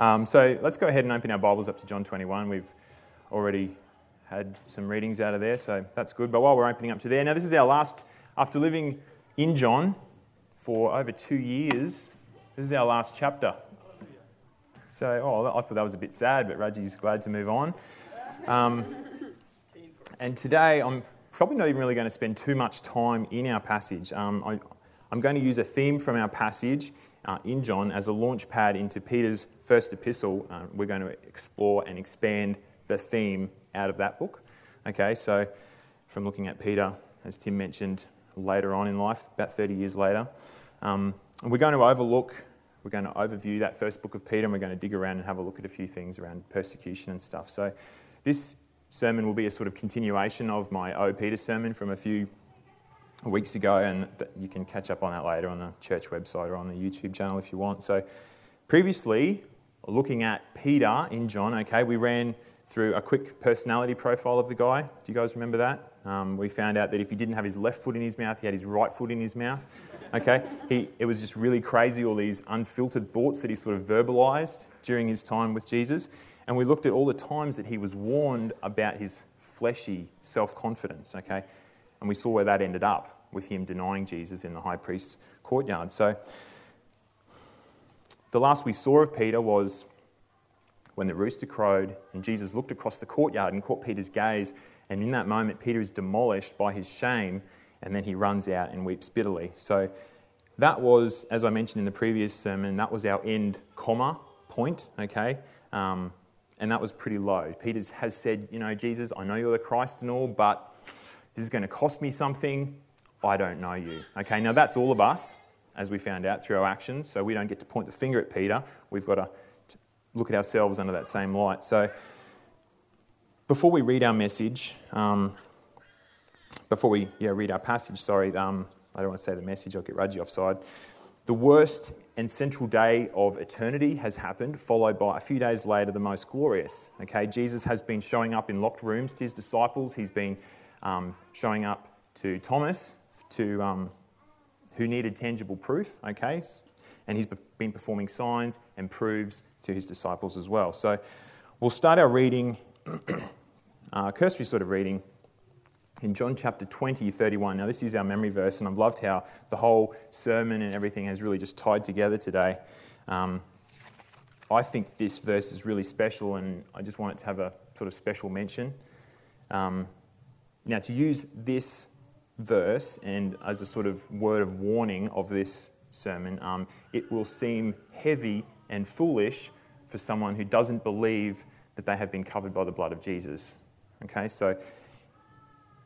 Um, so let's go ahead and open our Bibles up to John 21. We've already had some readings out of there, so that's good. But while we're opening up to there, now this is our last, after living in John for over two years, this is our last chapter. So, oh, I thought that was a bit sad, but Raji's glad to move on. Um, and today, I'm probably not even really going to spend too much time in our passage. Um, I, I'm going to use a theme from our passage uh, in John as a launch pad into Peter's first epistle. Uh, we're going to explore and expand the theme out of that book. Okay, so from looking at Peter, as Tim mentioned, later on in life, about 30 years later, um, we're going to overlook, we're going to overview that first book of Peter, and we're going to dig around and have a look at a few things around persecution and stuff. So this sermon will be a sort of continuation of my O Peter sermon from a few weeks ago, and you can catch up on that later on the church website or on the YouTube channel if you want. So, previously, looking at Peter in John, okay, we ran through a quick personality profile of the guy. Do you guys remember that? Um, we found out that if he didn't have his left foot in his mouth, he had his right foot in his mouth. Okay, he, it was just really crazy, all these unfiltered thoughts that he sort of verbalized during his time with Jesus. And we looked at all the times that he was warned about his fleshy self confidence, okay? And we saw where that ended up with him denying Jesus in the high priest's courtyard. So, the last we saw of Peter was when the rooster crowed and Jesus looked across the courtyard and caught Peter's gaze. And in that moment, Peter is demolished by his shame and then he runs out and weeps bitterly. So, that was, as I mentioned in the previous sermon, that was our end comma point, okay? Um, and that was pretty low. Peter has said, You know, Jesus, I know you're the Christ and all, but this is going to cost me something. I don't know you. Okay, now that's all of us, as we found out through our actions. So we don't get to point the finger at Peter. We've got to look at ourselves under that same light. So before we read our message, um, before we yeah, read our passage, sorry, um, I don't want to say the message, I'll get Raji offside. The worst and central day of eternity has happened, followed by a few days later, the most glorious. Okay, Jesus has been showing up in locked rooms to his disciples. He's been um, showing up to Thomas, to, um, who needed tangible proof, okay? And he's been performing signs and proves to his disciples as well. So we'll start our reading, uh, cursory sort of reading, in John chapter 20, 31. Now, this is our memory verse, and I've loved how the whole sermon and everything has really just tied together today. Um, I think this verse is really special, and I just want it to have a sort of special mention. Um, now, to use this verse and as a sort of word of warning of this sermon, um, it will seem heavy and foolish for someone who doesn't believe that they have been covered by the blood of Jesus. Okay, so,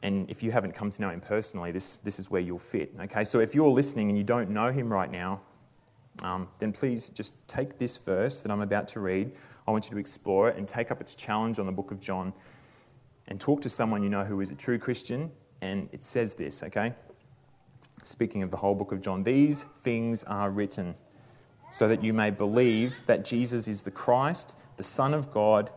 and if you haven't come to know him personally, this, this is where you'll fit. Okay, so if you're listening and you don't know him right now, um, then please just take this verse that I'm about to read. I want you to explore it and take up its challenge on the book of John and talk to someone you know who is a true Christian, and it says this, okay? Speaking of the whole book of John, these things are written so that you may believe that Jesus is the Christ, the Son of God,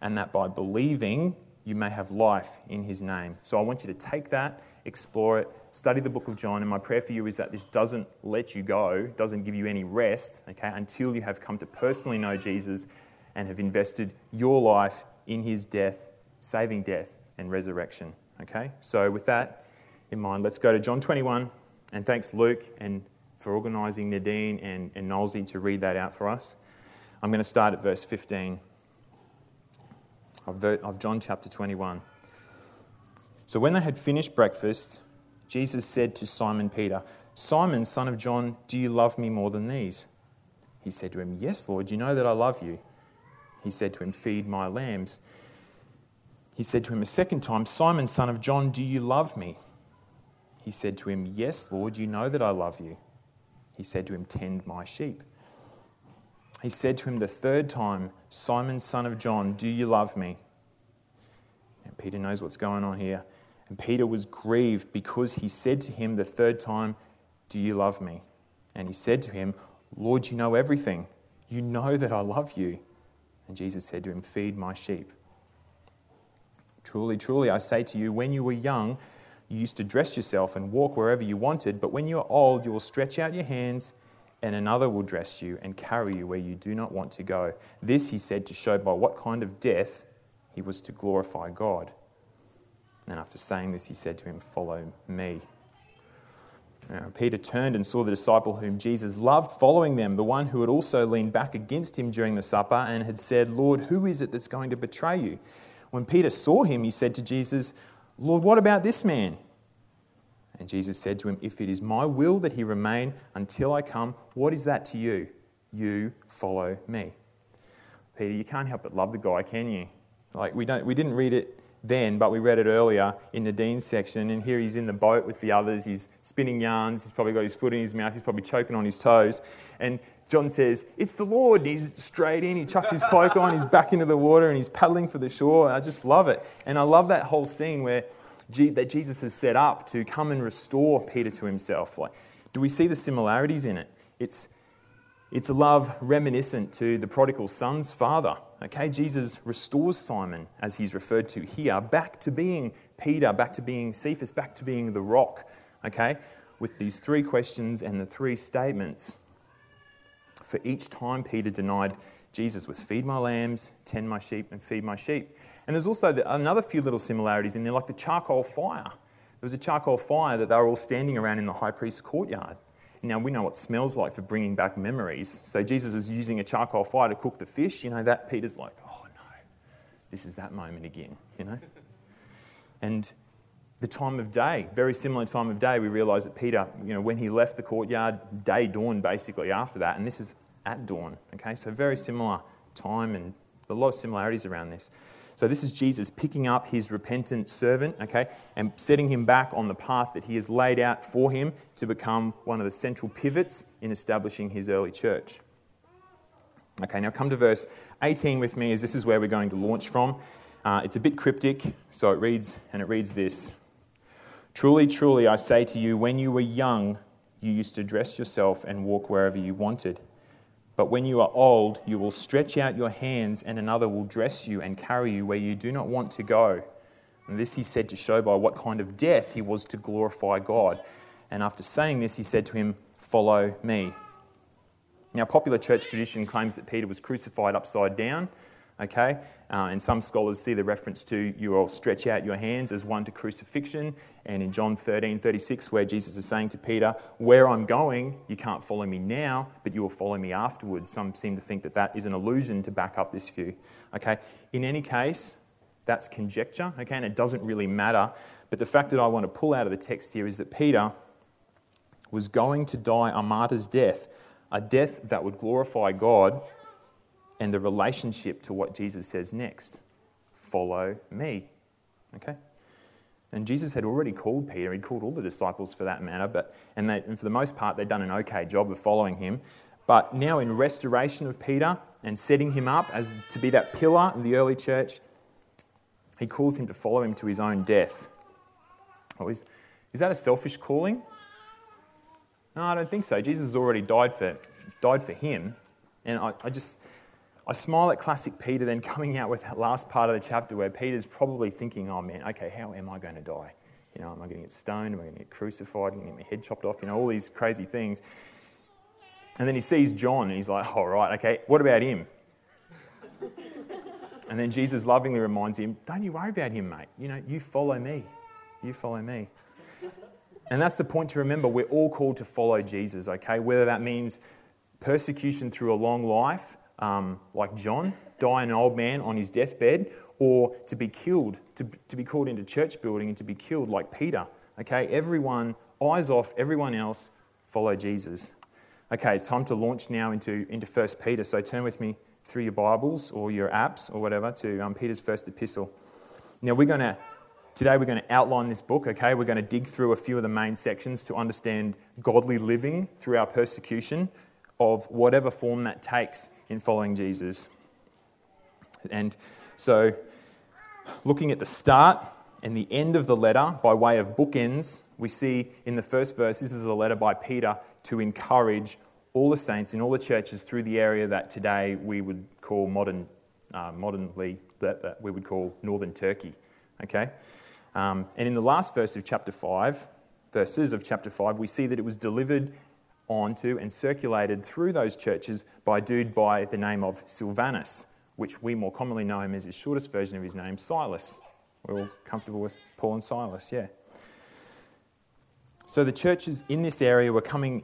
and that by believing you may have life in his name. So I want you to take that, explore it, study the book of John, and my prayer for you is that this doesn't let you go, doesn't give you any rest, okay, until you have come to personally know Jesus and have invested your life in his death saving death, and resurrection. Okay? So, with that in mind, let's go to John 21. And thanks, Luke, and for organising Nadine and, and Nolsey to read that out for us. I'm going to start at verse 15 of, of John chapter 21. So, when they had finished breakfast, Jesus said to Simon Peter, Simon, son of John, do you love me more than these? He said to him, Yes, Lord, you know that I love you. He said to him, Feed my lambs. He said to him a second time, Simon, son of John, do you love me? He said to him, Yes, Lord, you know that I love you. He said to him, Tend my sheep. He said to him the third time, Simon, son of John, do you love me? And Peter knows what's going on here. And Peter was grieved because he said to him the third time, Do you love me? And he said to him, Lord, you know everything. You know that I love you. And Jesus said to him, Feed my sheep. Truly, truly, I say to you, when you were young, you used to dress yourself and walk wherever you wanted, but when you are old, you will stretch out your hands, and another will dress you and carry you where you do not want to go. This he said to show by what kind of death he was to glorify God. And after saying this, he said to him, Follow me. Now, Peter turned and saw the disciple whom Jesus loved following them, the one who had also leaned back against him during the supper and had said, Lord, who is it that's going to betray you? When Peter saw him, he said to Jesus, Lord, what about this man? And Jesus said to him, If it is my will that he remain until I come, what is that to you? You follow me. Peter, you can't help but love the guy, can you? Like, we, don't, we didn't read it then, but we read it earlier in Nadine's section, and here he's in the boat with the others. He's spinning yarns. He's probably got his foot in his mouth. He's probably choking on his toes. And John says, It's the Lord. And he's straight in. He chucks his cloak on. He's back into the water and he's paddling for the shore. I just love it. And I love that whole scene where that Jesus has set up to come and restore Peter to himself. Like, do we see the similarities in it? It's, it's a love reminiscent to the prodigal son's father. Okay, Jesus restores Simon, as he's referred to here, back to being Peter, back to being Cephas, back to being the rock. Okay, with these three questions and the three statements. For each time Peter denied Jesus with feed my lambs, tend my sheep, and feed my sheep. And there's also another few little similarities in there, like the charcoal fire. There was a charcoal fire that they were all standing around in the high priest's courtyard. Now, we know what smells like for bringing back memories. So, Jesus is using a charcoal fire to cook the fish. You know, that Peter's like, oh no, this is that moment again, you know? and the time of day, very similar time of day, we realise that Peter, you know, when he left the courtyard, day dawned basically after that, and this is at dawn, okay? So, very similar time and a lot of similarities around this. So this is Jesus picking up his repentant servant, okay, and setting him back on the path that he has laid out for him to become one of the central pivots in establishing his early church. Okay, now come to verse 18 with me, as this is where we're going to launch from. Uh, it's a bit cryptic, so it reads, and it reads this Truly, truly, I say to you, when you were young, you used to dress yourself and walk wherever you wanted. But when you are old, you will stretch out your hands, and another will dress you and carry you where you do not want to go. And this he said to show by what kind of death he was to glorify God. And after saying this, he said to him, Follow me. Now, popular church tradition claims that Peter was crucified upside down, okay? Uh, and some scholars see the reference to you all stretch out your hands as one to crucifixion. And in John 13 36, where Jesus is saying to Peter, Where I'm going, you can't follow me now, but you will follow me afterwards. Some seem to think that that is an allusion to back up this view. Okay? In any case, that's conjecture, okay? And it doesn't really matter. But the fact that I want to pull out of the text here is that Peter was going to die a martyr's death, a death that would glorify God and the relationship to what Jesus says next follow me. Okay? And Jesus had already called Peter, he'd called all the disciples for that matter, but, and, they, and for the most part, they'd done an okay job of following him. But now, in restoration of Peter and setting him up as to be that pillar in the early church, he calls him to follow him to his own death. Oh, is, is that a selfish calling? No, I don't think so. Jesus has already died for, died for him. And I, I just, I smile at classic Peter then coming out with that last part of the chapter where Peter's probably thinking, oh man, okay, how am I going to die? You know, am I going to get stoned? Am I going to get crucified? Am I going to get my head chopped off? You know, all these crazy things. And then he sees John and he's like, all oh, right, okay, what about him? and then Jesus lovingly reminds him, don't you worry about him, mate. You know, you follow me. You follow me. And that's the point to remember. We're all called to follow Jesus, okay? Whether that means persecution through a long life um, like John, die an old man on his deathbed, or to be killed, to, to be called into church building and to be killed like Peter. Okay, everyone, eyes off, everyone else, follow Jesus. Okay, time to launch now into, into 1 Peter. So turn with me through your Bibles or your apps or whatever to um, Peter's first epistle. Now we're going to, today we're going to outline this book, okay? We're going to dig through a few of the main sections to understand godly living through our persecution of whatever form that takes in following Jesus. And so, looking at the start and the end of the letter by way of bookends, we see in the first verse this is a letter by Peter to encourage all the saints in all the churches through the area that today we would call modern, uh, modernly, that, that, we would call northern Turkey. Okay? Um, and in the last verse of chapter 5, verses of chapter 5, we see that it was delivered on to and circulated through those churches by a dude by the name of Silvanus, which we more commonly know him as his shortest version of his name, Silas. We're all comfortable with Paul and Silas, yeah. So the churches in this area were coming,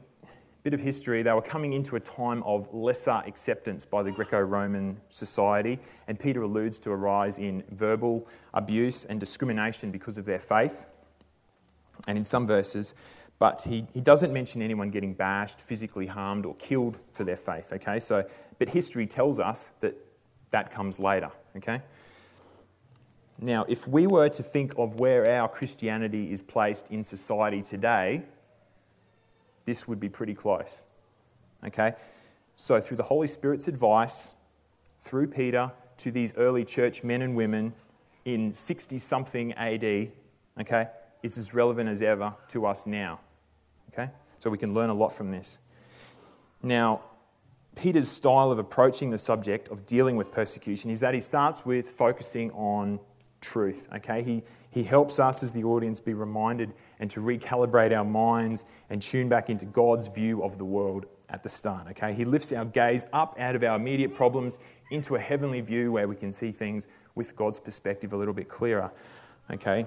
bit of history, they were coming into a time of lesser acceptance by the Greco Roman society, and Peter alludes to a rise in verbal abuse and discrimination because of their faith. And in some verses, but he, he doesn't mention anyone getting bashed, physically harmed, or killed for their faith, okay? So, but history tells us that that comes later, okay? Now, if we were to think of where our Christianity is placed in society today, this would be pretty close, okay? So, through the Holy Spirit's advice, through Peter to these early church men and women in 60 something AD, okay, it's as relevant as ever to us now. Okay? So we can learn a lot from this. Now, Peter's style of approaching the subject of dealing with persecution is that he starts with focusing on truth. Okay? He, he helps us as the audience be reminded and to recalibrate our minds and tune back into God's view of the world at the start. Okay? He lifts our gaze up out of our immediate problems into a heavenly view where we can see things with God's perspective a little bit clearer. Okay?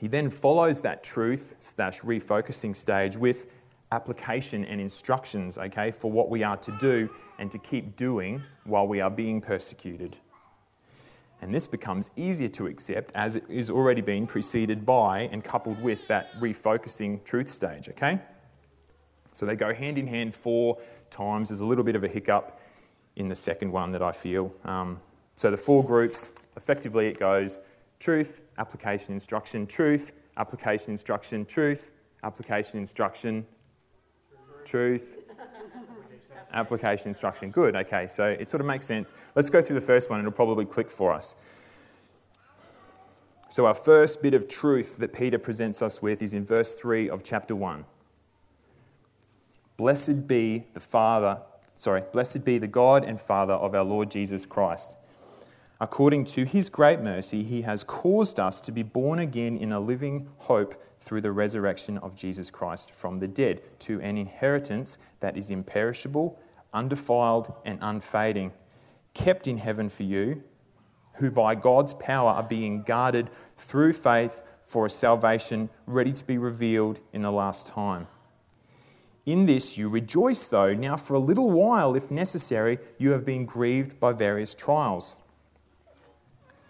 He then follows that truth slash refocusing stage with application and instructions, okay, for what we are to do and to keep doing while we are being persecuted. And this becomes easier to accept as it is already been preceded by and coupled with that refocusing truth stage, okay? So they go hand in hand four times. There's a little bit of a hiccup in the second one that I feel. Um, so the four groups, effectively, it goes truth, application, instruction, truth, application, instruction, truth, application, instruction, truth, application, instruction. Good, okay, so it sort of makes sense. Let's go through the first one, it'll probably click for us. So, our first bit of truth that Peter presents us with is in verse 3 of chapter 1. Blessed be the Father, sorry, blessed be the God and Father of our Lord Jesus Christ According to his great mercy, he has caused us to be born again in a living hope through the resurrection of Jesus Christ from the dead, to an inheritance that is imperishable, undefiled, and unfading, kept in heaven for you, who by God's power are being guarded through faith for a salvation ready to be revealed in the last time. In this you rejoice, though, now for a little while, if necessary, you have been grieved by various trials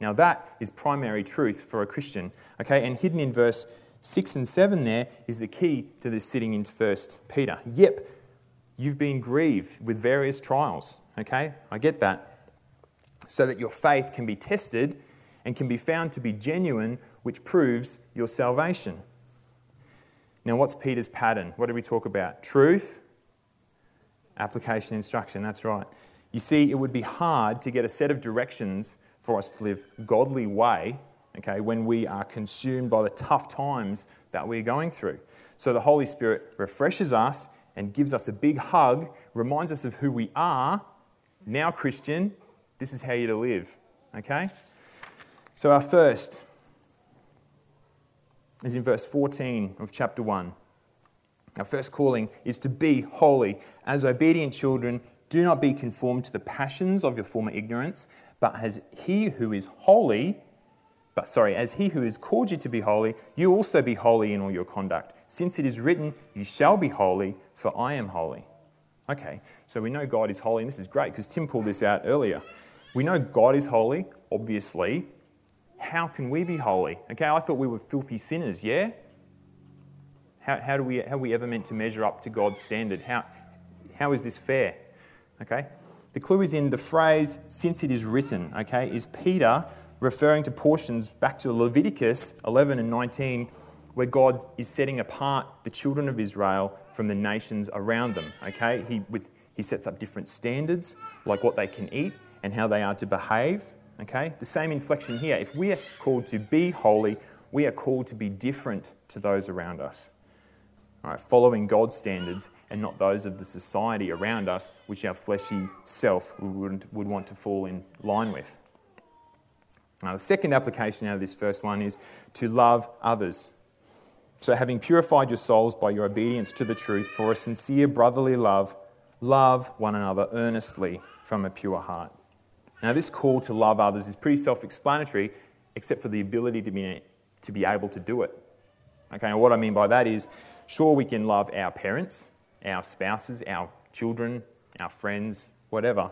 Now, that is primary truth for a Christian. Okay, and hidden in verse 6 and 7 there is the key to this sitting in 1 Peter. Yep, you've been grieved with various trials. Okay, I get that. So that your faith can be tested and can be found to be genuine, which proves your salvation. Now, what's Peter's pattern? What do we talk about? Truth, application, instruction. That's right. You see, it would be hard to get a set of directions for us to live godly way, okay, when we are consumed by the tough times that we're going through. So the Holy Spirit refreshes us and gives us a big hug, reminds us of who we are. Now, Christian, this is how you're to live, okay? So our first is in verse 14 of chapter 1. Our first calling is to be holy. As obedient children, do not be conformed to the passions of your former ignorance but as he who is holy, but sorry, as he who has called you to be holy, you also be holy in all your conduct, since it is written, You shall be holy, for I am holy. Okay, so we know God is holy, and this is great because Tim pulled this out earlier. We know God is holy, obviously. How can we be holy? Okay, I thought we were filthy sinners, yeah? How, how, do we, how are we ever meant to measure up to God's standard? How, how is this fair? Okay, the clue is in the phrase, since it is written, okay? Is Peter referring to portions back to Leviticus 11 and 19 where God is setting apart the children of Israel from the nations around them. Okay? He, with, he sets up different standards, like what they can eat and how they are to behave. Okay? The same inflection here. If we are called to be holy, we are called to be different to those around us. All right, following God's standards and not those of the society around us, which our fleshy self would, would want to fall in line with. Now, the second application out of this first one is to love others. So, having purified your souls by your obedience to the truth for a sincere brotherly love, love one another earnestly from a pure heart. Now, this call to love others is pretty self explanatory, except for the ability to be, to be able to do it. Okay, and what I mean by that is sure, we can love our parents, our spouses, our children, our friends, whatever.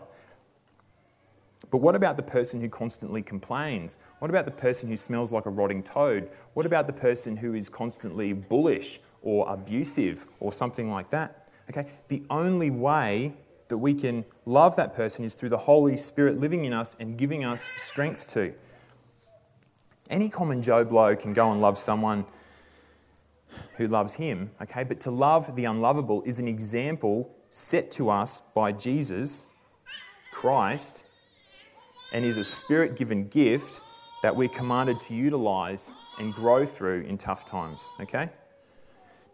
But what about the person who constantly complains? What about the person who smells like a rotting toad? What about the person who is constantly bullish or abusive or something like that? Okay, the only way that we can love that person is through the Holy Spirit living in us and giving us strength to. Any common Joe Blow can go and love someone who loves him, okay, but to love the unlovable is an example set to us by Jesus, Christ, and is a spirit given gift that we're commanded to utilize and grow through in tough times, okay?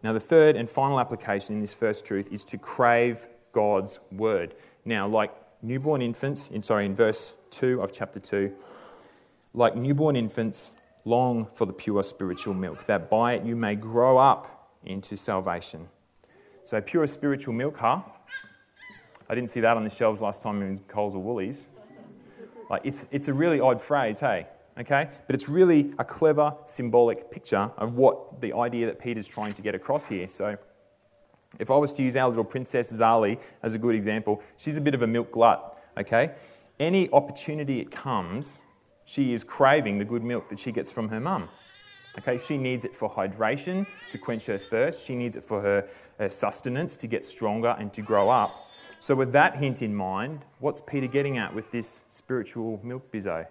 Now, the third and final application in this first truth is to crave God's word. Now, like newborn infants, in, sorry, in verse 2 of chapter 2, like newborn infants, long for the pure spiritual milk, that by it you may grow up into salvation. So, pure spiritual milk, huh? I didn't see that on the shelves last time in Coles or Woolies. Like, it's, it's a really odd phrase, hey? Okay? But it's really a clever symbolic picture of what the idea that Peter's trying to get across here. So, if I was to use our little princess Zali as a good example, she's a bit of a milk glut, okay? Any opportunity it comes, she is craving the good milk that she gets from her mum. Okay, she needs it for hydration, to quench her thirst. She needs it for her, her sustenance, to get stronger and to grow up. So, with that hint in mind, what's Peter getting at with this spiritual milk bizzo?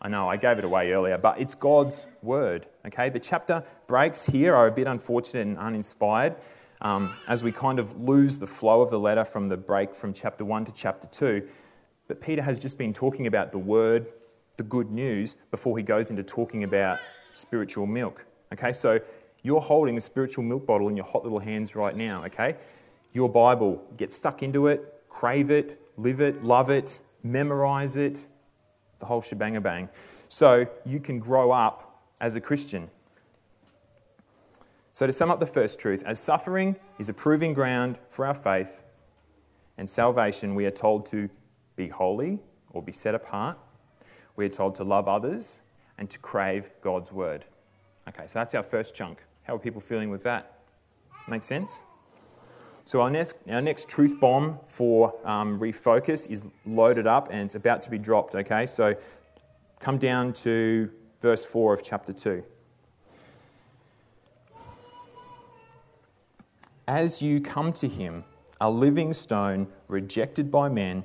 I know I gave it away earlier, but it's God's word. Okay, the chapter breaks here are a bit unfortunate and uninspired um, as we kind of lose the flow of the letter from the break from chapter 1 to chapter 2. But Peter has just been talking about the word, the good news, before he goes into talking about spiritual milk. Okay, so you're holding a spiritual milk bottle in your hot little hands right now, okay? Your Bible, get stuck into it, crave it, live it, love it, memorize it, the whole shebang bang. So you can grow up as a Christian. So, to sum up the first truth, as suffering is a proving ground for our faith and salvation, we are told to be holy or be set apart. We are told to love others and to crave God's word. Okay, so that's our first chunk. How are people feeling with that? Make sense? So, our next, our next truth bomb for um, refocus is loaded up and it's about to be dropped. Okay, so come down to verse 4 of chapter 2. As you come to him, a living stone rejected by men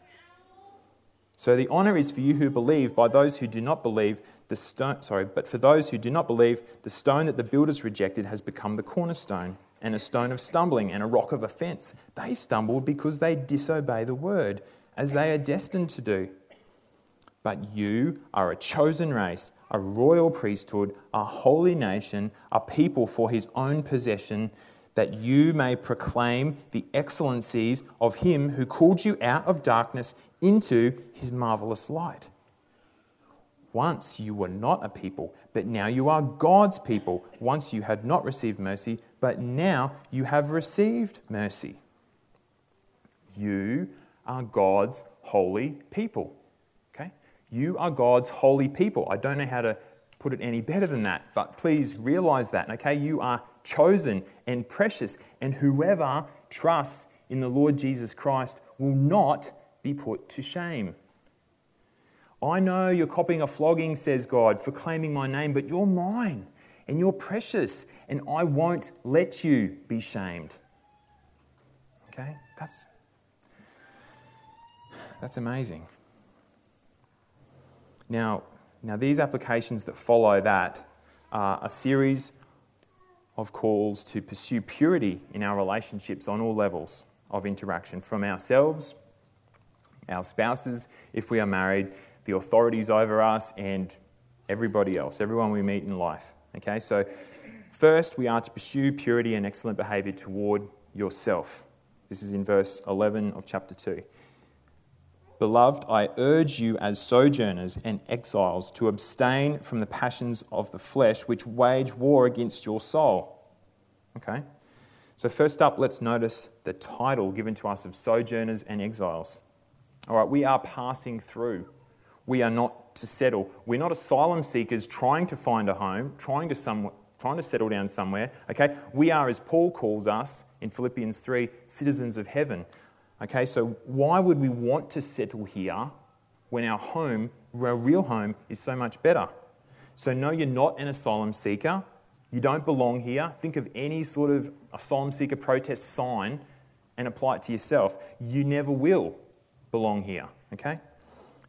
So the honor is for you who believe. By those who do not believe, the stone, sorry, but for those who do not believe, the stone that the builders rejected has become the cornerstone and a stone of stumbling and a rock of offense. They stumbled because they disobey the word, as they are destined to do. But you are a chosen race, a royal priesthood, a holy nation, a people for his own possession, that you may proclaim the excellencies of him who called you out of darkness into his marvelous light. Once you were not a people, but now you are God's people. Once you had not received mercy, but now you have received mercy. You are God's holy people. Okay? You are God's holy people. I don't know how to put it any better than that. But please realize that, okay? You are chosen and precious, and whoever trusts in the Lord Jesus Christ will not be put to shame. I know you're copying a flogging, says God, for claiming my name, but you're mine and you're precious, and I won't let you be shamed. Okay? That's, that's amazing. Now, now, these applications that follow that are a series of calls to pursue purity in our relationships on all levels of interaction from ourselves, our spouses, if we are married, the authorities over us, and everybody else, everyone we meet in life. Okay, so first we are to pursue purity and excellent behavior toward yourself. This is in verse 11 of chapter 2. Beloved, I urge you as sojourners and exiles to abstain from the passions of the flesh which wage war against your soul. Okay? So, first up, let's notice the title given to us of sojourners and exiles. All right, we are passing through. We are not to settle. We're not asylum seekers trying to find a home, trying to, some, trying to settle down somewhere. Okay? We are, as Paul calls us in Philippians 3, citizens of heaven. Okay, so why would we want to settle here when our home, our real home, is so much better? So, no, you're not an asylum seeker. You don't belong here. Think of any sort of asylum seeker protest sign and apply it to yourself. You never will belong here, okay?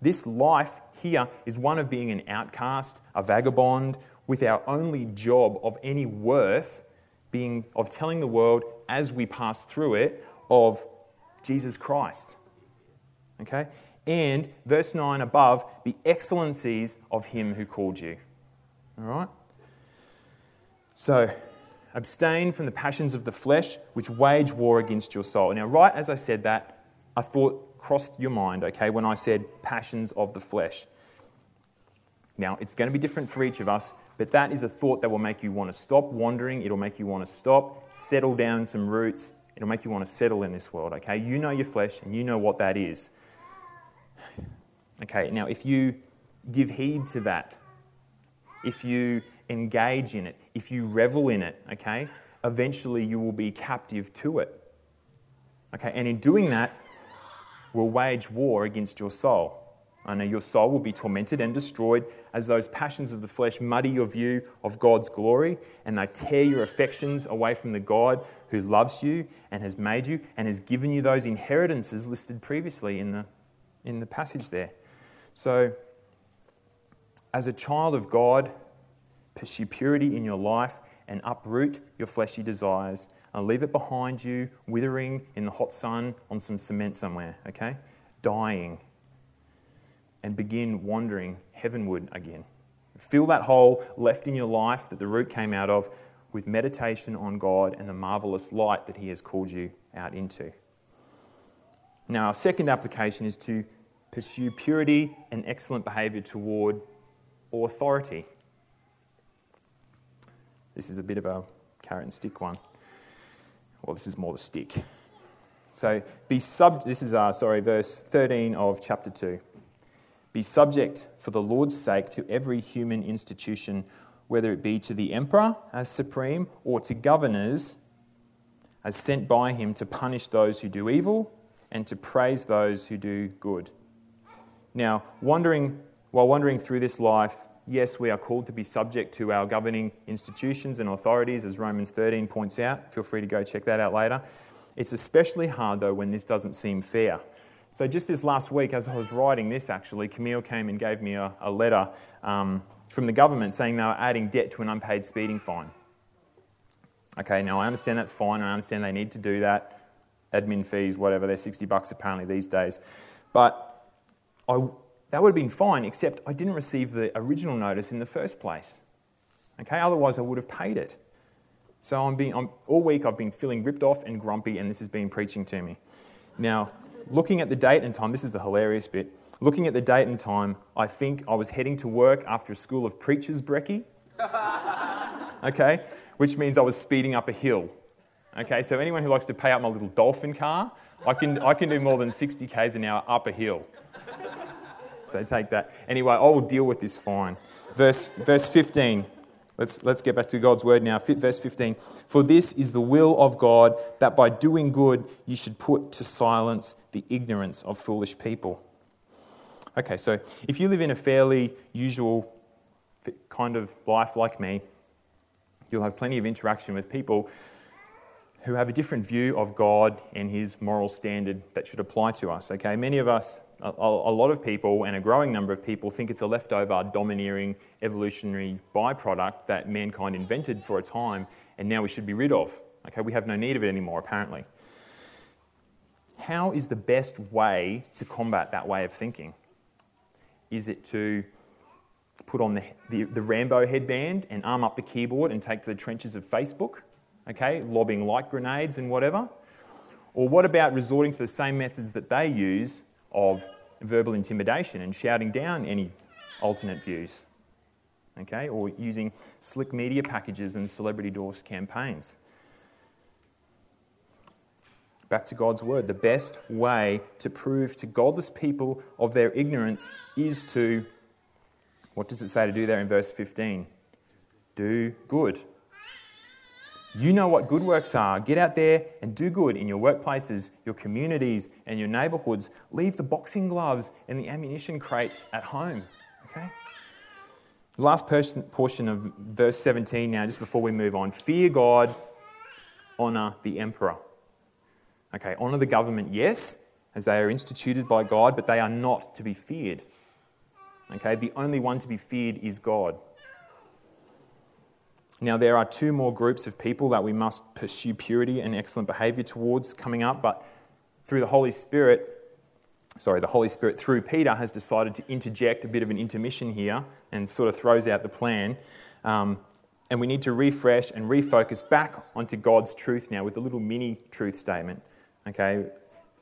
This life here is one of being an outcast, a vagabond, with our only job of any worth being of telling the world as we pass through it of Jesus Christ. Okay? And verse 9 above, the excellencies of him who called you. All right? So, abstain from the passions of the flesh which wage war against your soul. Now, right as I said that, I thought crossed your mind, okay, when I said passions of the flesh. Now, it's going to be different for each of us, but that is a thought that will make you want to stop wandering. It'll make you want to stop, settle down some roots, It'll make you want to settle in this world, okay? You know your flesh and you know what that is. Okay, now if you give heed to that, if you engage in it, if you revel in it, okay, eventually you will be captive to it. Okay, and in doing that, will wage war against your soul. I know your soul will be tormented and destroyed as those passions of the flesh muddy your view of God's glory and they tear your affections away from the God who loves you and has made you and has given you those inheritances listed previously in the, in the passage there. So, as a child of God, pursue purity in your life and uproot your fleshy desires and leave it behind you, withering in the hot sun on some cement somewhere, okay? Dying and begin wandering heavenward again. Fill that hole left in your life that the root came out of with meditation on God and the marvelous light that He has called you out into. Now, our second application is to pursue purity and excellent behavior toward authority. This is a bit of a carrot and stick one. Well, this is more the stick. So, be sub. This is, uh, sorry, verse 13 of chapter 2. Be subject for the Lord's sake to every human institution, whether it be to the emperor as supreme or to governors as sent by him to punish those who do evil and to praise those who do good. Now, wandering, while wandering through this life, yes, we are called to be subject to our governing institutions and authorities, as Romans 13 points out. Feel free to go check that out later. It's especially hard, though, when this doesn't seem fair. So, just this last week, as I was writing this, actually, Camille came and gave me a, a letter um, from the government saying they were adding debt to an unpaid speeding fine. Okay, now I understand that's fine, I understand they need to do that. Admin fees, whatever, they're 60 bucks apparently these days. But I, that would have been fine, except I didn't receive the original notice in the first place. Okay, otherwise I would have paid it. So I'm being, I'm, all week I've been feeling ripped off and grumpy, and this has been preaching to me. Now, looking at the date and time, this is the hilarious bit. Looking at the date and time, I think I was heading to work after a school of preachers brekkie. okay, which means I was speeding up a hill. Okay, so anyone who likes to pay up my little dolphin car, I can, I can do more than 60 k's an hour up a hill. So take that. Anyway, I will deal with this fine. Verse, verse 15. Let's, let's get back to God's word now. Verse 15. For this is the will of God, that by doing good you should put to silence the ignorance of foolish people. Okay, so if you live in a fairly usual kind of life like me, you'll have plenty of interaction with people who have a different view of God and his moral standard that should apply to us. Okay, many of us, a, a, lot of people, and a growing number of people think it's a leftover, domineering, evolutionary byproduct that mankind invented for a time and now we should be rid of. Okay, we have no need of it anymore, apparently. How is the best way to combat that way of thinking? Is it to put on the, the, the Rambo headband and arm up the keyboard and take to the trenches of Facebook? okay, lobbing light grenades and whatever? Or what about resorting to the same methods that they use of verbal intimidation and shouting down any alternate views? Okay, or using slick media packages and celebrity endorsed campaigns. Back to God's word. The best way to prove to godless people of their ignorance is to, what does it say to do there in verse 15? Do good. You know what good works are. Get out there and do good in your workplaces, your communities, and your neighborhoods. Leave the boxing gloves and the ammunition crates at home. Okay? The last portion of verse 17 now, just before we move on. Fear God, honour the emperor. Okay, honour the government, yes, as they are instituted by God, but they are not to be feared. Okay, the only one to be feared is God. Now, there are two more groups of people that we must pursue purity and excellent behavior towards coming up, but through the Holy Spirit, sorry, the Holy Spirit through Peter has decided to interject a bit of an intermission here and sort of throws out the plan. Um, and we need to refresh and refocus back onto God's truth now with a little mini truth statement. Okay,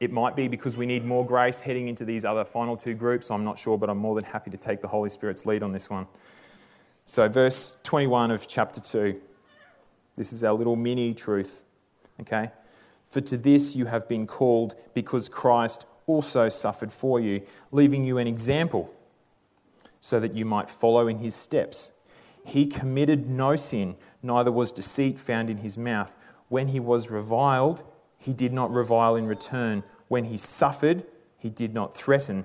it might be because we need more grace heading into these other final two groups. I'm not sure, but I'm more than happy to take the Holy Spirit's lead on this one. So, verse 21 of chapter 2. This is our little mini truth. Okay? For to this you have been called because Christ also suffered for you, leaving you an example so that you might follow in his steps. He committed no sin, neither was deceit found in his mouth. When he was reviled, he did not revile in return. When he suffered, he did not threaten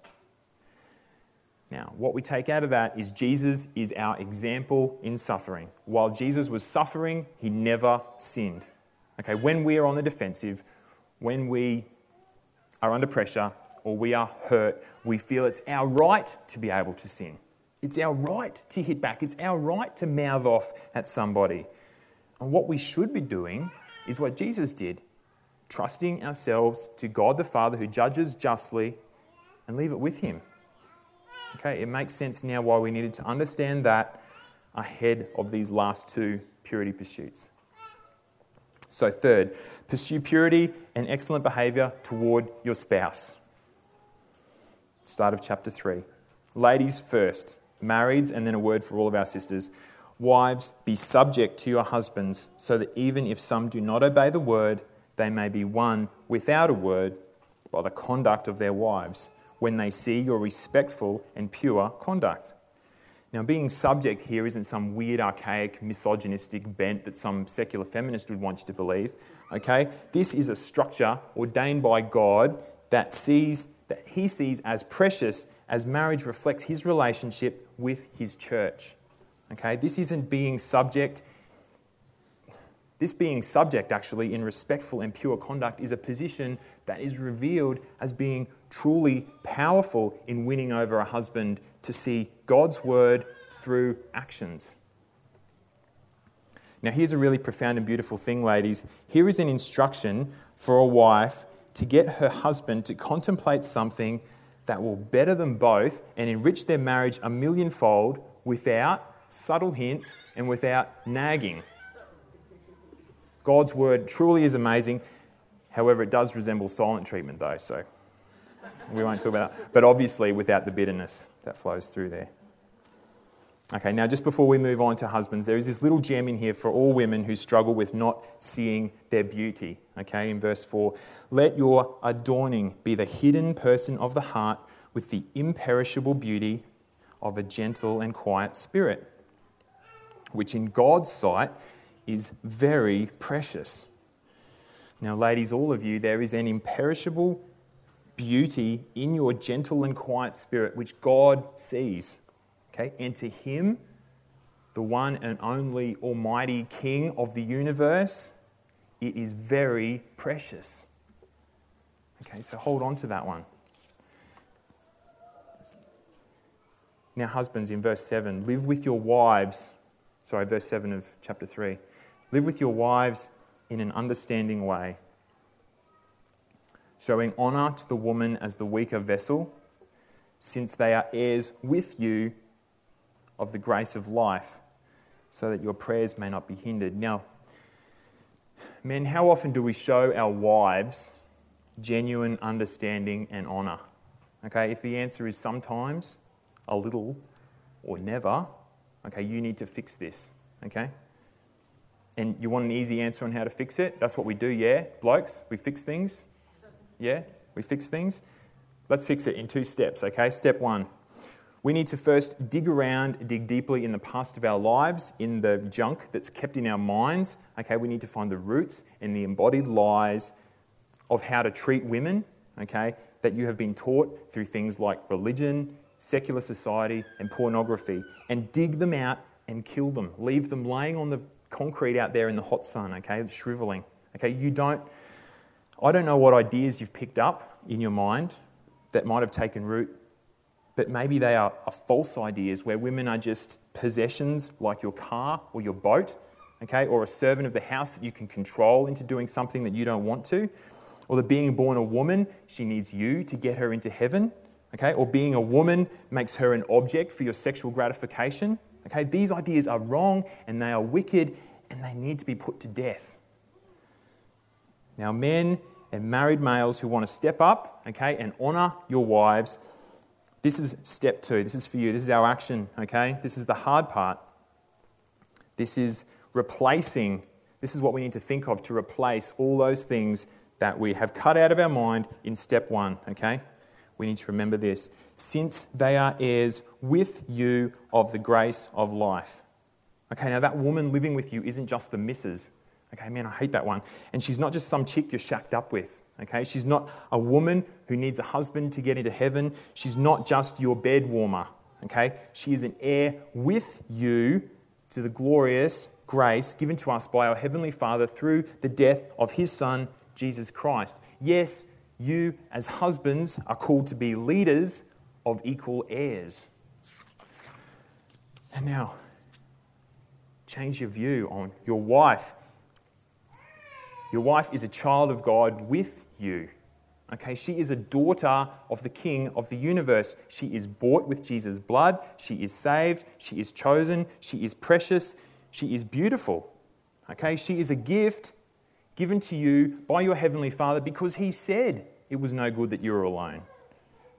Now, what we take out of that is Jesus is our example in suffering. While Jesus was suffering, he never sinned. Okay, when we are on the defensive, when we are under pressure or we are hurt, we feel it's our right to be able to sin. It's our right to hit back. It's our right to mouth off at somebody. And what we should be doing is what Jesus did trusting ourselves to God the Father who judges justly and leave it with Him. Okay, it makes sense now why we needed to understand that ahead of these last two purity pursuits. So, third, pursue purity and excellent behavior toward your spouse. Start of chapter 3. Ladies first, marrieds, and then a word for all of our sisters. Wives, be subject to your husbands, so that even if some do not obey the word, they may be won without a word by the conduct of their wives when they see your respectful and pure conduct. Now, being subject here isn't some weird, archaic, misogynistic bent that some secular feminist would want you to believe. Okay? This is a structure ordained by God that sees that he sees as precious as marriage reflects his relationship with his church. Okay? This isn't being subject. This being subject, actually, in respectful and pure conduct, is a position that is revealed as being truly powerful in winning over a husband to see God's word through actions. Now, here's a really profound and beautiful thing, ladies. Here is an instruction for a wife to get her husband to contemplate something that will better them both and enrich their marriage a millionfold without subtle hints and without nagging. God's word truly is amazing. However, it does resemble silent treatment, though, so we won't talk about that. But obviously, without the bitterness that flows through there. Okay, now just before we move on to husbands, there is this little gem in here for all women who struggle with not seeing their beauty. Okay, in verse 4, let your adorning be the hidden person of the heart with the imperishable beauty of a gentle and quiet spirit, which in God's sight is very precious. Now, ladies, all of you, there is an imperishable beauty in your gentle and quiet spirit which God sees. Okay? And to Him, the one and only Almighty King of the universe, it is very precious. Okay, so hold on to that one. Now, husbands, in verse 7, live with your wives. Sorry, verse 7 of chapter 3. Live with your wives in an understanding way, showing honour to the woman as the weaker vessel, since they are heirs with you of the grace of life, so that your prayers may not be hindered. Now, men, how often do we show our wives genuine understanding and honour? Okay, if the answer is sometimes, a little, or never, okay, you need to fix this, okay? And you want an easy answer on how to fix it? That's what we do, yeah? Blokes, we fix things. Yeah? We fix things. Let's fix it in two steps, okay? Step one we need to first dig around, dig deeply in the past of our lives, in the junk that's kept in our minds. Okay, we need to find the roots and the embodied lies of how to treat women, okay, that you have been taught through things like religion, secular society, and pornography, and dig them out and kill them. Leave them laying on the concrete out there in the hot sun, okay, shriveling. Okay, you don't, I don't know what ideas you've picked up in your mind that might have taken root but maybe they are, are, false ideas where women are just possessions like your car or your boat, okay, or a servant of the house that you can control into doing something that you don't want to, or that being born a woman, she needs you to get her into heaven, okay, or being a woman makes her an object for your sexual gratification, okay. These ideas are wrong and they are wicked and they need to be put to death. Now, men and married males who want to step up, okay, and honour your wives this is step two. This is for you. This is our action, okay? This is the hard part. This is replacing, this is what we need to think of to replace all those things that we have cut out of our mind in step one, okay? We need to remember this. Since they are heirs with you of the grace of life. Okay, now that woman living with you isn't just the missus. Okay, man, I hate that one. And she's not just some chick you're shacked up with. Okay, she's not a woman who needs a husband to get into heaven. She's not just your bed warmer. Okay, she is an heir with you to the glorious grace given to us by our Heavenly Father through the death of His Son, Jesus Christ. Yes, you as husbands are called to be leaders of equal heirs. And now, change your view on your wife. Your wife is a child of God with you. Okay, she is a daughter of the King of the universe. She is bought with Jesus' blood. She is saved. She is chosen. She is precious. She is beautiful. Okay, she is a gift given to you by your Heavenly Father because He said it was no good that you were alone.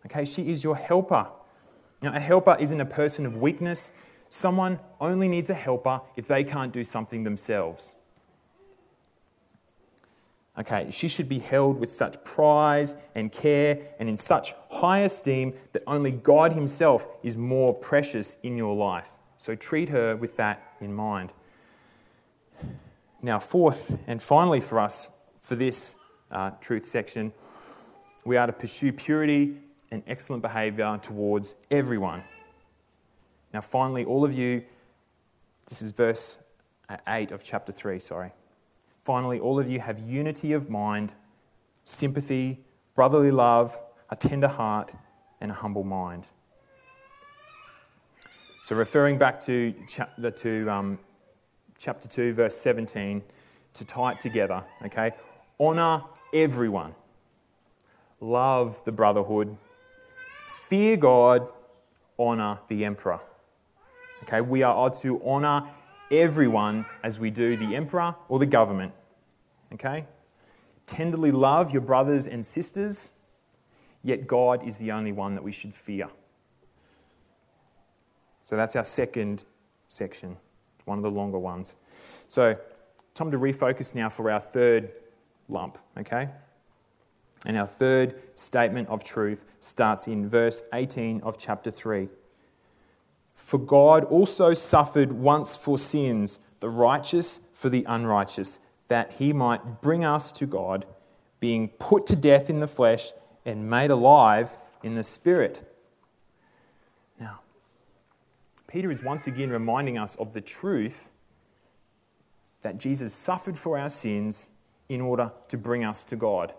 Okay, she is your helper. Now, a helper isn't a person of weakness. Someone only needs a helper if they can't do something themselves. Okay, she should be held with such prize and care and in such high esteem that only God Himself is more precious in your life. So treat her with that in mind. Now, fourth and finally for us, for this uh, truth section, we are to pursue purity and excellent behavior towards everyone. Now, finally, all of you, this is verse 8 of chapter 3, sorry. Finally, all of you have unity of mind, sympathy, brotherly love, a tender heart, and a humble mind. So, referring back to, chapter, um, chapter 2, verse 17, to tie it together, okay? Honour everyone, love the brotherhood, fear God, honour the emperor. Okay, we are to honor everyone as we do the emperor or the government. Okay? Tenderly love your brothers and sisters, yet God is the only one that we should fear. So that's our second section, it's one of the longer ones. So, time to refocus now for our third lump, okay? And our third statement of truth starts in verse 18 of chapter 3. For God also suffered once for sins, the righteous for the unrighteous, that he might bring us to God, being put to death in the flesh and made alive in the spirit. Now, Peter is once again reminding us of the truth that Jesus suffered for our sins in order to bring us to God.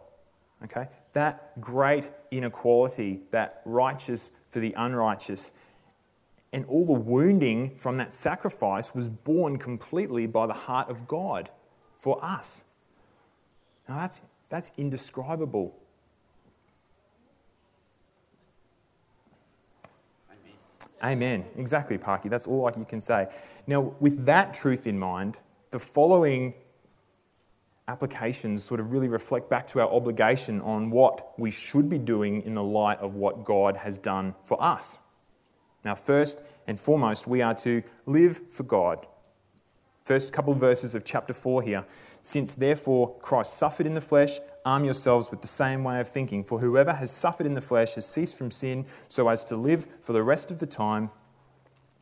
Okay? That great inequality, that righteous for the unrighteous, and all the wounding from that sacrifice was borne completely by the heart of God for us. Now that's, that's indescribable. Amen. Exactly, Parky. That's all you can say. Now, with that truth in mind, the following applications sort of really reflect back to our obligation on what we should be doing in the light of what God has done for us. Now, first and foremost, we are to live for God. First couple of verses of chapter 4 here. Since therefore Christ suffered in the flesh, arm yourselves with the same way of thinking. For whoever has suffered in the flesh has ceased from sin, so as to live for the rest of the time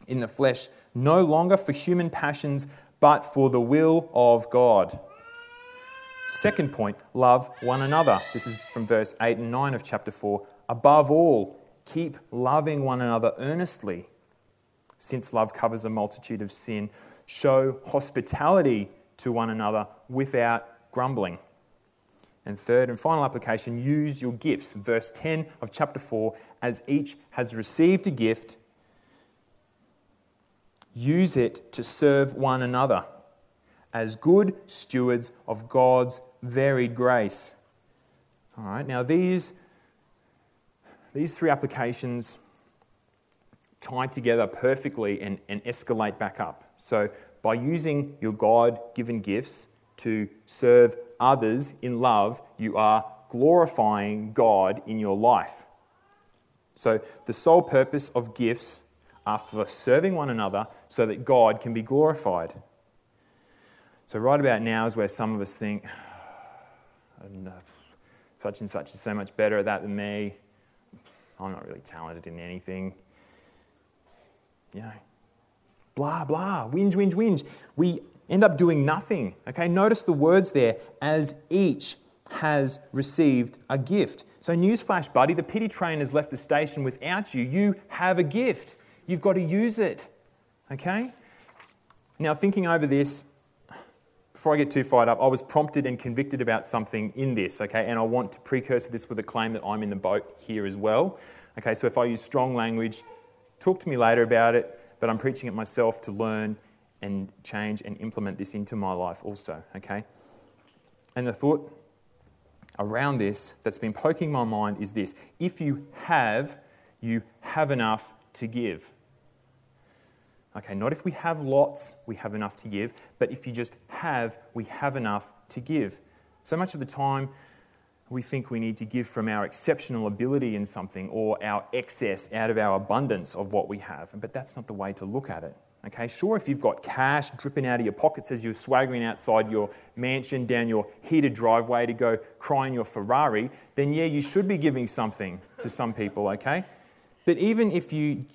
in the flesh, no longer for human passions, but for the will of God. Second point, love one another. This is from verse 8 and 9 of chapter 4. Above all, keep loving one another earnestly, since love covers a multitude of sin. Show hospitality to one another without grumbling. And third and final application, use your gifts. Verse 10 of chapter 4 as each has received a gift, use it to serve one another as good stewards of God's varied grace. All right, now these, these three applications tie together perfectly and, and escalate back up. So, by using your God given gifts to serve others in love, you are glorifying God in your life. So, the sole purpose of gifts are for serving one another so that God can be glorified. So, right about now is where some of us think, such and such is so much better at that than me. I'm not really talented in anything. You know, blah, blah, whinge, whinge, whinge. We end up doing nothing. Okay, notice the words there as each has received a gift. So, newsflash, buddy, the pity train has left the station without you. You have a gift. You've got to use it. Okay? Now, thinking over this, before I get too fired up, I was prompted and convicted about something in this, okay? And I want to precursor this with a claim that I'm in the boat here as well. Okay, so if I use strong language, talk to me later about it, but I'm preaching it myself to learn and change and implement this into my life also, okay? And the thought around this that's been poking my mind is this if you have, you have enough to give. Okay, not if we have lots, we have enough to give, but if you just have, we have enough to give. So much of the time, we think we need to give from our exceptional ability in something or our excess out of our abundance of what we have. But that's not the way to look at it. Okay, sure, if you've got cash dripping out of your pockets as you're swaggering outside your mansion down your heated driveway to go cry in your Ferrari, then yeah, you should be giving something to some people, okay? But even if you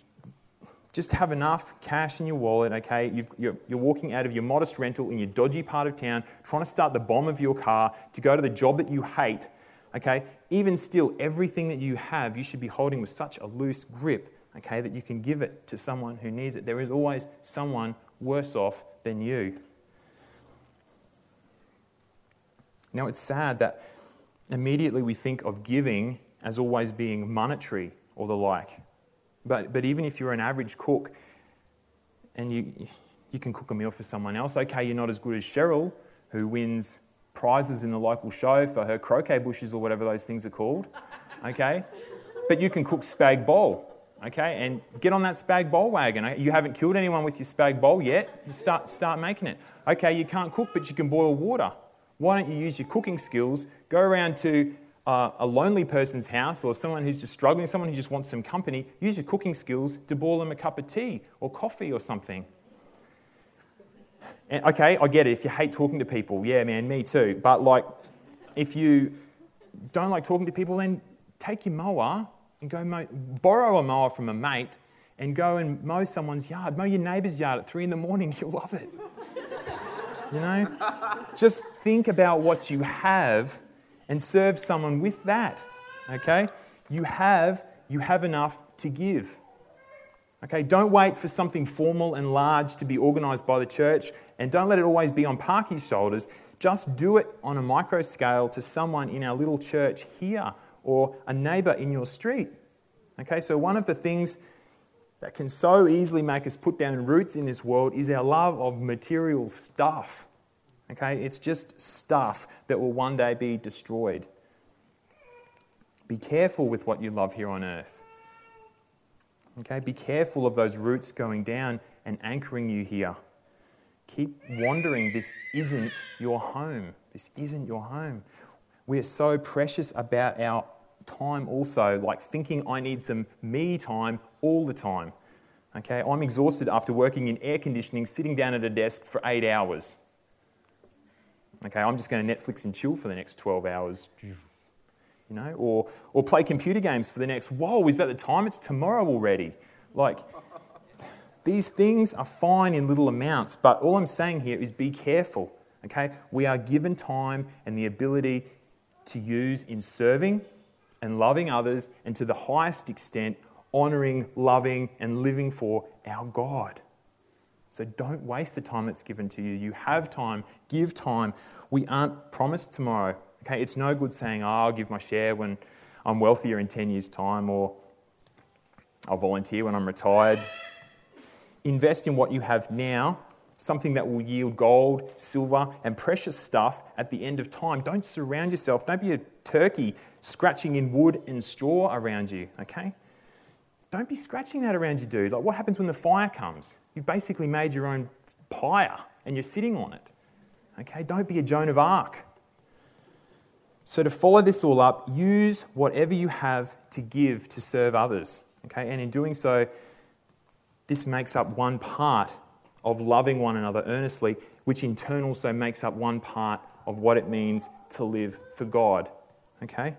just have enough cash in your wallet, okay? you are walking out of your modest rental in your dodgy part of town, trying to start the bomb of your car to go to the job that you hate, okay? Even still, everything that you have, you should be holding with such a loose grip, okay, that you can give it to someone who needs it. There is always someone worse off than you. Now, it's sad that immediately we think of giving as always being monetary or the like. But, but even if you're an average cook and you, you can cook a meal for someone else, okay, you're not as good as Cheryl, who wins prizes in the local show for her croquembouches or whatever those things are called, okay? But you can cook spag bol, okay? And get on that spag bol wagon. Eh, you haven't killed anyone with your spag bol yet. You start, start making it. Okay, you can't cook, but you can boil water. Why don't you use your cooking skills? Go around to uh, a lonely person's house or someone who's just struggling, someone who just wants some company. Use your cooking skills to boil them a cup of tea or coffee or something. And, okay, I get it. If you hate talking to people, yeah, man, me too. But like, if you don't like talking to people, then take your mower and go mow, borrow a mower from a mate and go and mow someone's yard. Mow your neighbour's yard at three in the morning. You'll love it. you know? Just think about what you have and serve someone with that. Okay? You have, you have enough to give. Okay, don't wait for something formal and large to be organised by the church, and don't let it always be on Parky's shoulders. Just do it on a micro scale to someone in our little church here or a neighbour in your street. Okay, so one of the things that can so easily make us put down roots in this world is our love of material stuff. Okay, it's just stuff that will one day be destroyed. Be careful with what you love here on earth. Okay, be careful of those roots going down and anchoring you here. Keep wandering. This isn't your home. This isn't your home. We are so precious about our time also, like thinking I need some me time all the time. Okay, I'm exhausted after working in air conditioning, sitting down at a desk for eight hours. Okay, I'm just going to Netflix and chill for the next 12 hours. You know, or, or play computer games for the next, whoa, is that the time? It's tomorrow already. Like, these things are fine in little amounts, but all I'm saying here is be careful. Okay, we are given time and the ability to use in serving and loving others, and to the highest extent, honoring, loving, and living for our God. So don't waste the time that's given to you. You have time, give time. We aren't promised tomorrow. Okay, it's no good saying, oh, I'll give my share when I'm wealthier in 10 years' time, or I'll volunteer when I'm retired. Invest in what you have now, something that will yield gold, silver, and precious stuff at the end of time. Don't surround yourself, don't be a turkey scratching in wood and straw around you, okay? Don't be scratching that around you, dude. Like, what happens when the fire comes? You've basically made your own pyre and you're sitting on it. Okay, don't be a Joan of Arc. So, to follow this all up, use whatever you have to give to serve others. Okay, and in doing so, this makes up one part of loving one another earnestly, which in turn also makes up one part of what it means to live for God. Okay?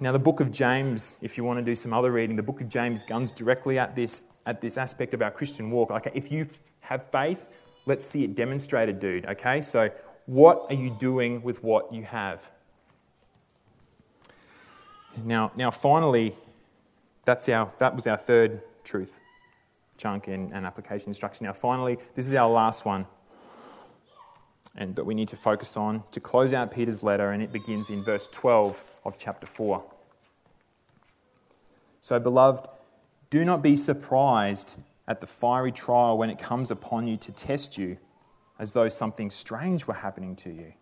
Now, the book of James, if you want to do some other reading, the book of James guns directly at this, at this aspect of our Christian walk. Okay, if you have faith, let's see it demonstrated, dude. Okay, so what are you doing with what you have? Now, now finally, that's our, that was our third truth chunk and, and application instruction. Now, finally, this is our last one and that we need to focus on to close out Peter's letter, and it begins in verse 12 of chapter 4. So, beloved, do not be surprised at the fiery trial when it comes upon you to test you, as though something strange were happening to you.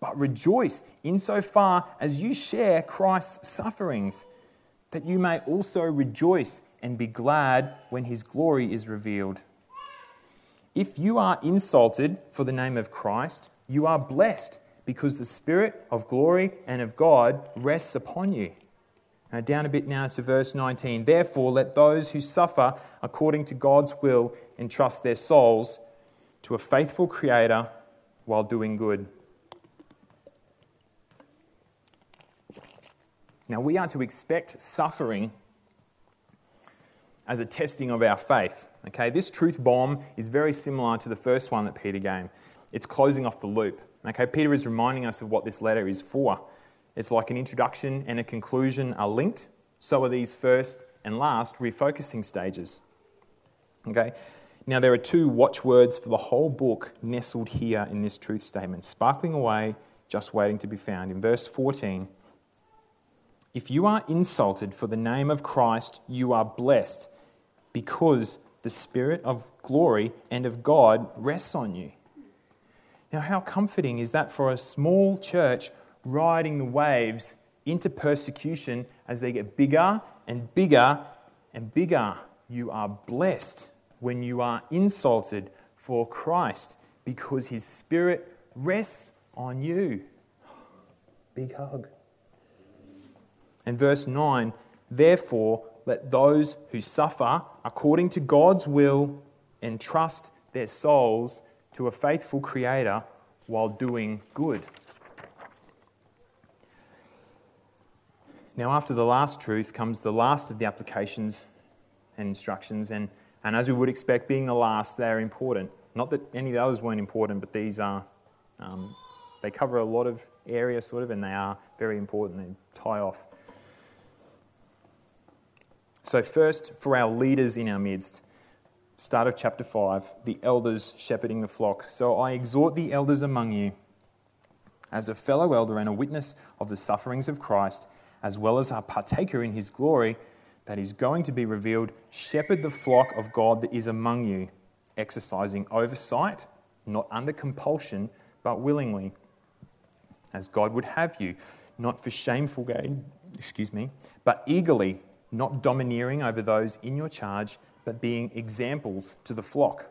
But rejoice insofar as you share Christ's sufferings, that you may also rejoice and be glad when his glory is revealed. If you are insulted for the name of Christ, you are blessed because the Spirit of glory and of God rests upon you. Now, down a bit now to verse 19. Therefore, let those who suffer according to God's will entrust their souls to a faithful Creator while doing good. Now, we are to expect suffering as a testing of our faith. Okay, this truth bomb is very similar to the first one that Peter gave. It's closing off the loop. Okay, Peter is reminding us of what this letter is for. It's like an introduction and a conclusion are linked. So are these first and last refocusing stages. Okay, now there are two watchwords for the whole book nestled here in this truth statement sparkling away, just waiting to be found. In verse 14, if you are insulted for the name of Christ, you are blessed because the Spirit of glory and of God rests on you. Now, how comforting is that for a small church riding the waves into persecution as they get bigger and bigger and bigger. You are blessed when you are insulted for Christ because his spirit rests on you. Big hug. And verse 9, therefore, let those who suffer according to God's will entrust their souls to a faithful Creator while doing good. Now, after the last truth comes the last of the applications and instructions, and, and as we would expect, being the last, they are important. Not that any of the others weren't important, but these are, um, they cover a lot of area, sort of, and they are very important. They tie off. So, first, for our leaders in our midst, start of chapter 5, the elders shepherding the flock. So, I exhort the elders among you, as a fellow elder and a witness of the sufferings of Christ, as well as a partaker in his glory that is going to be revealed, shepherd the flock of God that is among you, exercising oversight, not under compulsion, but willingly, as God would have you, not for shameful gain, excuse me, but eagerly not domineering over those in your charge, but being examples to the flock.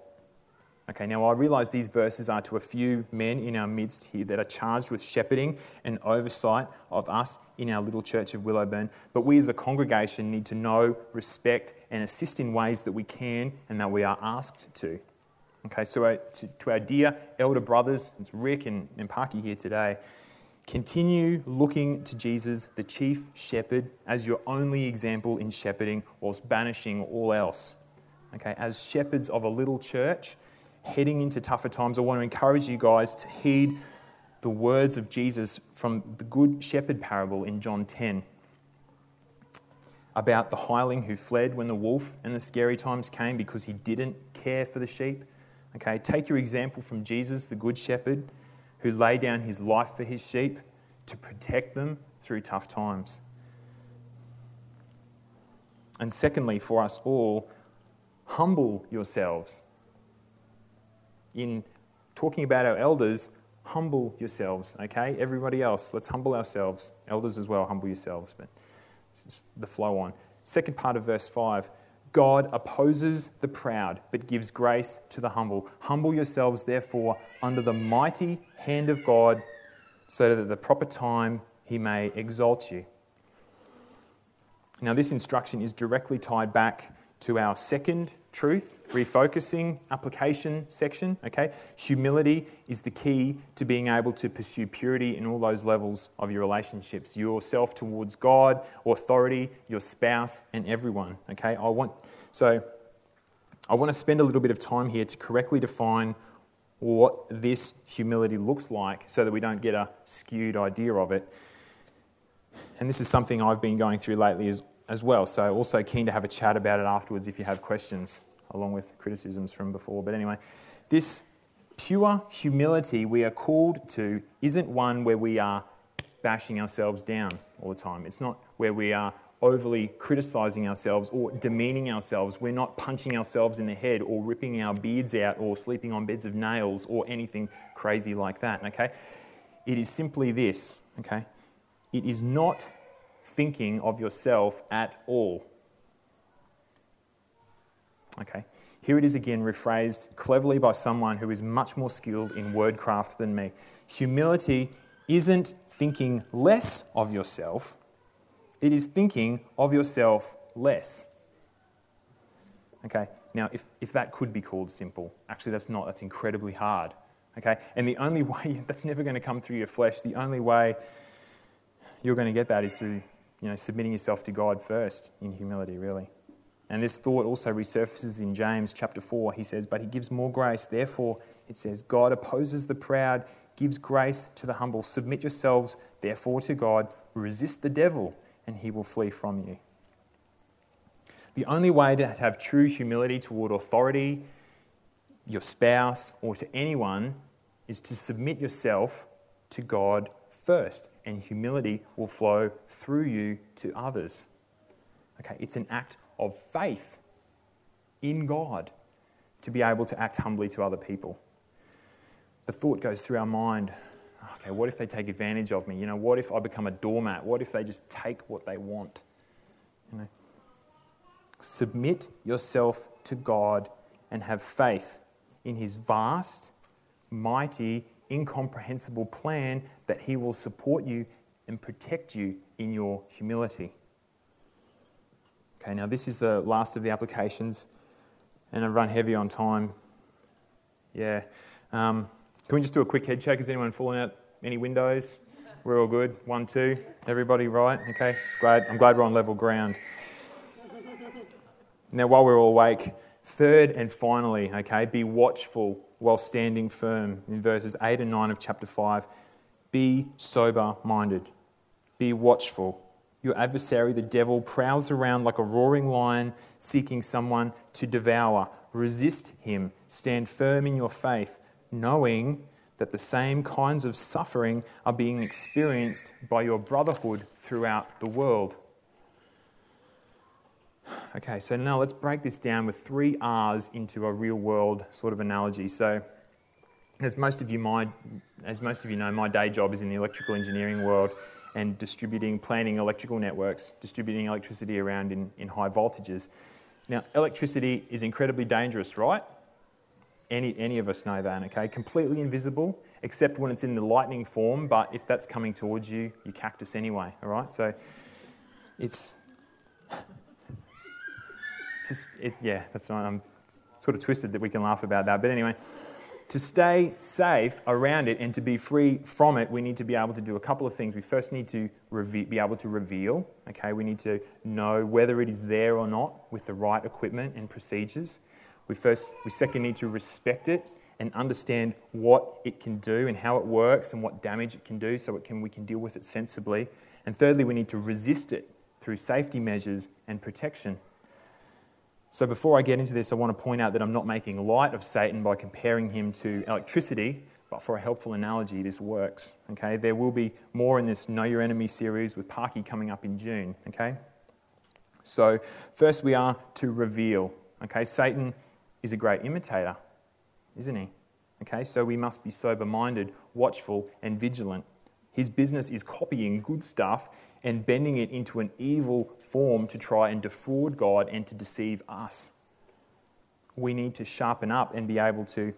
Okay, now I realize these verses are to a few men in our midst here that are charged with shepherding and oversight of us in our little church of Willowburn, but we as a congregation need to know, respect, and assist in ways that we can and that we are asked to. Okay, so uh, to, to our dear elder brothers, it's Rick and, and Parky here today, Continue looking to Jesus, the chief shepherd, as your only example in shepherding, whilst banishing all else. Okay, as shepherds of a little church, heading into tougher times, I want to encourage you guys to heed the words of Jesus from the Good Shepherd parable in John 10 about the hireling who fled when the wolf and the scary times came because he didn't care for the sheep. Okay, take your example from Jesus, the Good Shepherd who lay down his life for his sheep to protect them through tough times. And secondly, for us all, humble yourselves. In talking about our elders, humble yourselves, okay? Everybody else, let's humble ourselves. Elders as well, humble yourselves. But the flow on. Second part of verse 5 God opposes the proud, but gives grace to the humble. Humble yourselves, therefore, under the mighty hand of God, so that at the proper time he may exalt you. Now, this instruction is directly tied back to our second truth, refocusing application section. Okay, humility is the key to being able to pursue purity in all those levels of your relationships yourself towards God, authority, your spouse, and everyone. Okay, I want so I want to spend a little bit of time here to correctly define what this humility looks like so that we don't get a skewed idea of it. And this is something I've been going through lately as as well. So, also keen to have a chat about it afterwards if you have questions, along with criticisms from before. But anyway, this pure humility we are called to isn't one where we are bashing ourselves down all the time. It's not where we are overly criticizing ourselves or demeaning ourselves. We're not punching ourselves in the head or ripping our beards out or sleeping on beds of nails or anything crazy like that, okay? It is simply this, okay? It is not thinking of yourself at all. Okay, here it is again, rephrased cleverly by someone who is much more skilled in wordcraft than me. Humility isn't thinking less of yourself, it is thinking of yourself less. Okay, now if, if that could be called simple, actually that's not, that's incredibly hard. Okay, and the only way, that's never going to come through your flesh, the only way you're going to get that is through you know, submitting yourself to God first in humility, really. And this thought also resurfaces in James chapter 4. He says, But he gives more grace. Therefore, it says, God opposes the proud, gives grace to the humble. Submit yourselves, therefore, to God. Resist the devil, and he will flee from you. The only way to have true humility toward authority, your spouse, or to anyone is to submit yourself to God first, and humility will flow through you to others. Okay, it's an act of faith in God to be able to act humbly to other people. The thought goes through our mind okay, what if they take advantage of me? You know, what if I become a doormat? What if they just take what they want? You know, submit yourself to God and have faith in his vast, mighty, incomprehensible plan that he will support you and protect you in your humility. Okay, now this is the last of the applications, and I run heavy on time. Yeah. Um, can we just do a quick head check? Is anyone falling out any windows? We're all good. One, two. Everybody right? Okay, glad. I'm glad we're on level ground. Now, while we're all awake, third and finally, okay, be watchful while standing firm in verses 8 and 9 of chapter 5. Be sober minded, be watchful. Your adversary, the devil, prowls around like a roaring lion seeking someone to devour. Resist him, stand firm in your faith, knowing that the same kinds of suffering are being experienced by your brotherhood throughout the world. Okay, so now let's break this down with three R's into a real world sort of analogy. So, as most of you might, as most of you know, my day job is in the electrical engineering world and distributing, planning electrical networks, distributing electricity around in, in high voltages. Now, electricity is incredibly dangerous, right? Any, any of us know that, okay? Completely invisible, except when it's in the lightning form, but if that's coming towards you, you cactus anyway, all right? So it's. Just, it, yeah, that's right. I'm sort of twisted that we can laugh about that. But anyway, to stay safe around it and to be free from it, we need to be able to do a couple of things. We first need to reve- be able to reveal, okay? We need to know whether it is there or not with the right equipment and procedures. We first, we second need to respect it and understand what it can do and how it works and what damage it can do so it can, we can deal with it sensibly. And thirdly, we need to resist it through safety measures and protection. So before I get into this, I want to point out that I'm not making light of Satan by comparing him to electricity, but for a helpful analogy, this works. Okay, there will be more in this Know Your Enemy series with Parky coming up in June. Okay, so first we are to reveal. Okay, Satan is a great imitator, isn't he? Okay, so we must be sober minded, watchful, and vigilant. His business is copying good stuff and bending it into an evil form to try and defraud God and to deceive us. We need to sharpen up and be able to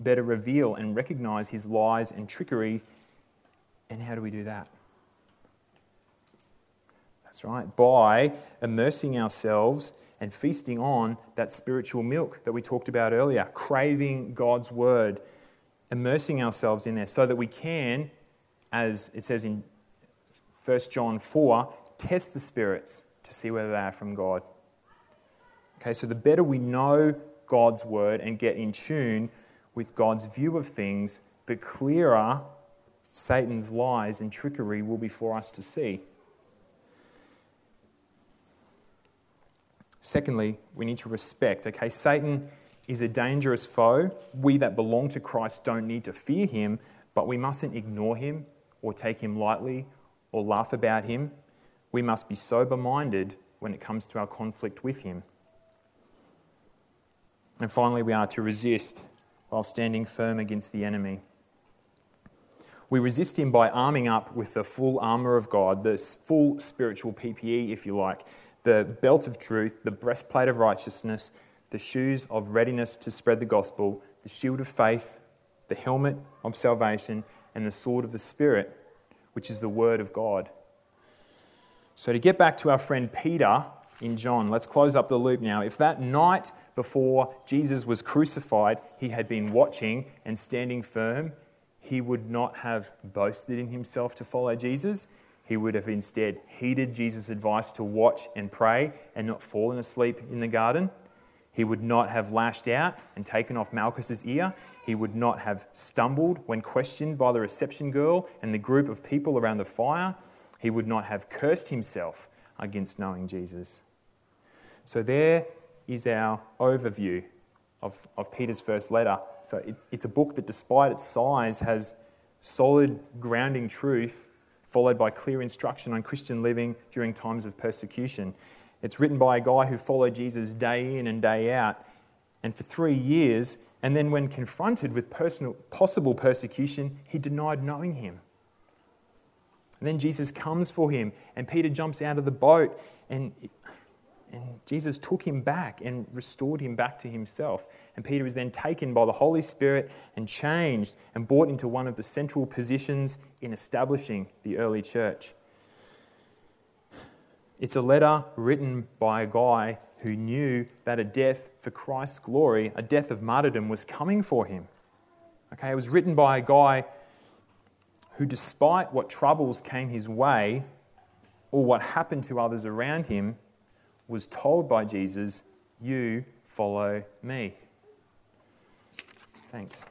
better reveal and recognize his lies and trickery. And how do we do that? That's right, by immersing ourselves and feasting on that spiritual milk that we talked about earlier, craving God's word, immersing ourselves in there so that we can, as it says in 1 John 4, test the spirits to see whether they are from God. Okay, so the better we know God's word and get in tune with God's view of things, the clearer Satan's lies and trickery will be for us to see. Secondly, we need to respect. Okay, Satan is a dangerous foe. We that belong to Christ don't need to fear him, but we mustn't ignore him or take him lightly or laugh about him. We must be sober minded when it comes to our conflict with him. And finally, we are to resist while standing firm against the enemy. We resist him by arming up with the full armour of God, the full spiritual PPE, if you like the belt of truth, the breastplate of righteousness, the shoes of readiness to spread the gospel, the shield of faith, the helmet of salvation, and the sword of the Spirit, which is the word of God. So, to get back to our friend Peter in John, let's close up the loop now. If that night before Jesus was crucified, he had been watching and standing firm, he would not have boasted in himself to follow Jesus. He would have instead heeded Jesus' advice to watch and pray and not fallen asleep in the garden. He would not have lashed out and taken off Malchus's ear. He would not have stumbled when questioned by the reception girl and the group of people around the fire. He would not have cursed himself against knowing Jesus. So, there is our overview of, of Peter's first letter. So, it, it's a book that, despite its size, has solid grounding truth followed by clear instruction on Christian living during times of persecution. It's written by a guy who followed Jesus day in and day out, and for three years, and then when confronted with personal, possible persecution, he denied knowing him. And then Jesus comes for him, and Peter jumps out of the boat, and And Jesus took him back and restored him back to himself. And Peter is then taken by the Holy Spirit and changed and brought into one of the central positions in establishing the early church. It's a letter written by a guy who knew that a death for Christ's glory, a death of martyrdom, was coming for him. Okay, it was written by a guy who, despite what troubles came his way or what happened to others around him, was told by Jesus, You follow me. Thanks.